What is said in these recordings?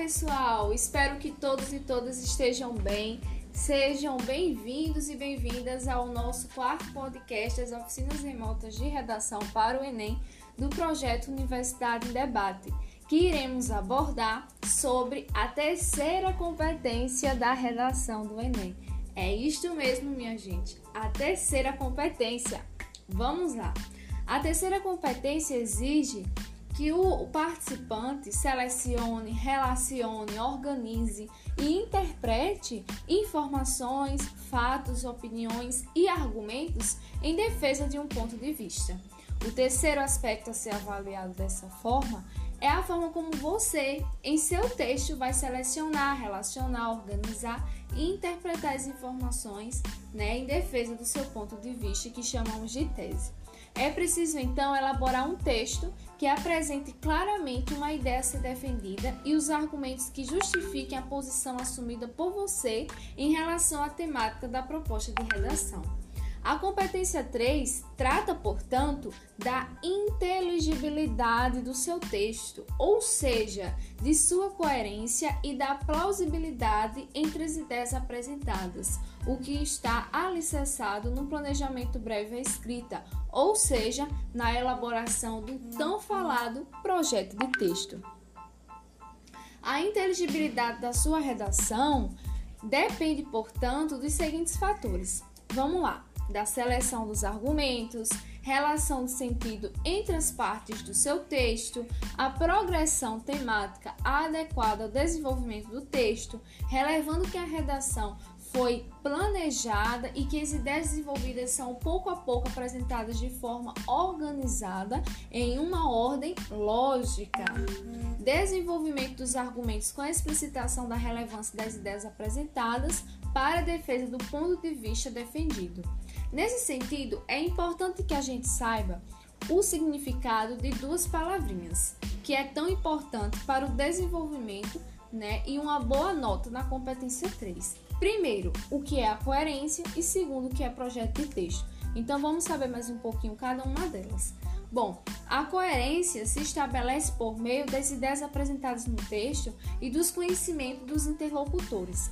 pessoal! Espero que todos e todas estejam bem. Sejam bem-vindos e bem-vindas ao nosso quarto podcast das oficinas remotas de redação para o Enem do projeto Universidade em Debate, que iremos abordar sobre a terceira competência da redação do Enem. É isto mesmo, minha gente, a terceira competência. Vamos lá! A terceira competência exige que o participante selecione, relacione, organize e interprete informações, fatos, opiniões e argumentos em defesa de um ponto de vista. O terceiro aspecto a ser avaliado dessa forma é a forma como você, em seu texto, vai selecionar, relacionar, organizar e interpretar as informações né, em defesa do seu ponto de vista, que chamamos de tese. É preciso então elaborar um texto que apresente claramente uma ideia a ser defendida e os argumentos que justifiquem a posição assumida por você em relação à temática da proposta de redação. A competência 3 trata, portanto, da inteligibilidade do seu texto, ou seja, de sua coerência e da plausibilidade entre as ideias apresentadas, o que está alicerçado no planejamento breve à escrita, ou seja, na elaboração do tão falado projeto de texto. A inteligibilidade da sua redação depende, portanto, dos seguintes fatores. Vamos lá: da seleção dos argumentos, relação de sentido entre as partes do seu texto, a progressão temática adequada ao desenvolvimento do texto, relevando que a redação foi planejada e que as ideias desenvolvidas são pouco a pouco apresentadas de forma organizada em uma ordem lógica. Desenvolvimento dos argumentos com a explicitação da relevância das ideias apresentadas para a defesa do ponto de vista defendido. Nesse sentido, é importante que a gente saiba o significado de duas palavrinhas, que é tão importante para o desenvolvimento né, e uma boa nota na competência 3. Primeiro, o que é a coerência e segundo, o que é projeto de texto. Então vamos saber mais um pouquinho cada uma delas. Bom, a coerência se estabelece por meio das ideias apresentadas no texto e dos conhecimentos dos interlocutores,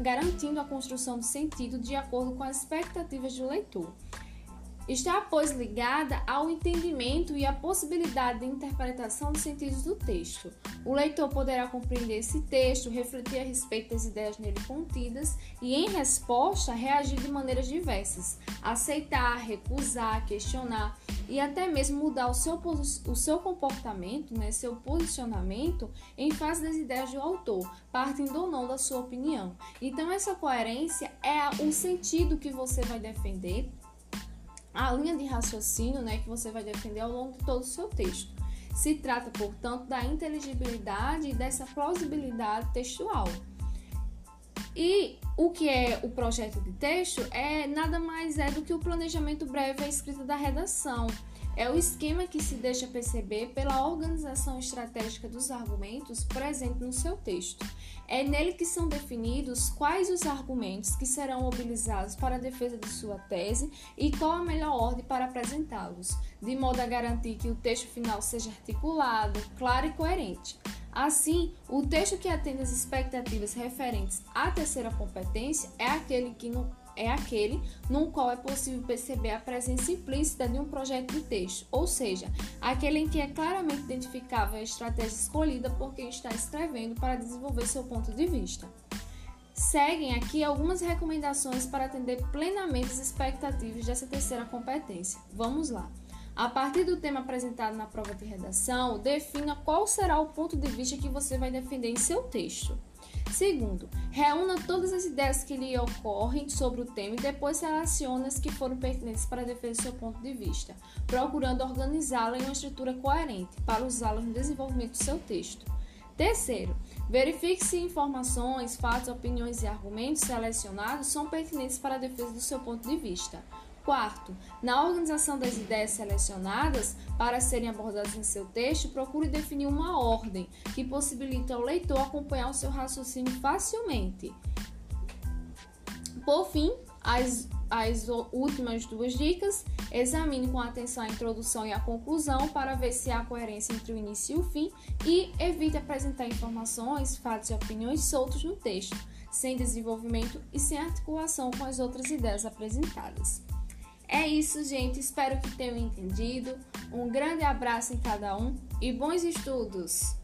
garantindo a construção do sentido de acordo com as expectativas do leitor. Está, pois, ligada ao entendimento e à possibilidade de interpretação dos sentidos do texto. O leitor poderá compreender esse texto, refletir a respeito das ideias nele contidas e, em resposta, reagir de maneiras diversas, aceitar, recusar, questionar e até mesmo mudar o seu, o seu comportamento, né, seu posicionamento em face das ideias do autor, partindo ou não da sua opinião. Então, essa coerência é o sentido que você vai defender a linha de raciocínio né, que você vai defender ao longo de todo o seu texto. Se trata, portanto, da inteligibilidade e dessa plausibilidade textual. E o que é o projeto de texto é nada mais é do que o planejamento breve e a escrita da redação. É o esquema que se deixa perceber pela organização estratégica dos argumentos presente no seu texto. É nele que são definidos quais os argumentos que serão mobilizados para a defesa de sua tese e qual a melhor ordem para apresentá-los, de modo a garantir que o texto final seja articulado, claro e coerente. Assim, o texto que atende às expectativas referentes à terceira competência é aquele que no é aquele no qual é possível perceber a presença implícita de um projeto de texto, ou seja, aquele em que é claramente identificável a estratégia escolhida por quem está escrevendo para desenvolver seu ponto de vista. Seguem aqui algumas recomendações para atender plenamente as expectativas dessa terceira competência. Vamos lá. A partir do tema apresentado na prova de redação, defina qual será o ponto de vista que você vai defender em seu texto. Segundo, reúna todas as ideias que lhe ocorrem sobre o tema e depois relacione as que foram pertinentes para defender seu ponto de vista, procurando organizá-la em uma estrutura coerente para usá-las no desenvolvimento do seu texto. Terceiro, verifique se informações, fatos, opiniões e argumentos selecionados são pertinentes para a defesa do seu ponto de vista. Quarto, na organização das ideias selecionadas para serem abordadas em seu texto, procure definir uma ordem que possibilite ao leitor acompanhar o seu raciocínio facilmente. Por fim, as, as últimas duas dicas. Examine com atenção a introdução e a conclusão para ver se há coerência entre o início e o fim e evite apresentar informações, fatos e opiniões soltos no texto, sem desenvolvimento e sem articulação com as outras ideias apresentadas. É isso, gente. Espero que tenham entendido. Um grande abraço em cada um e bons estudos!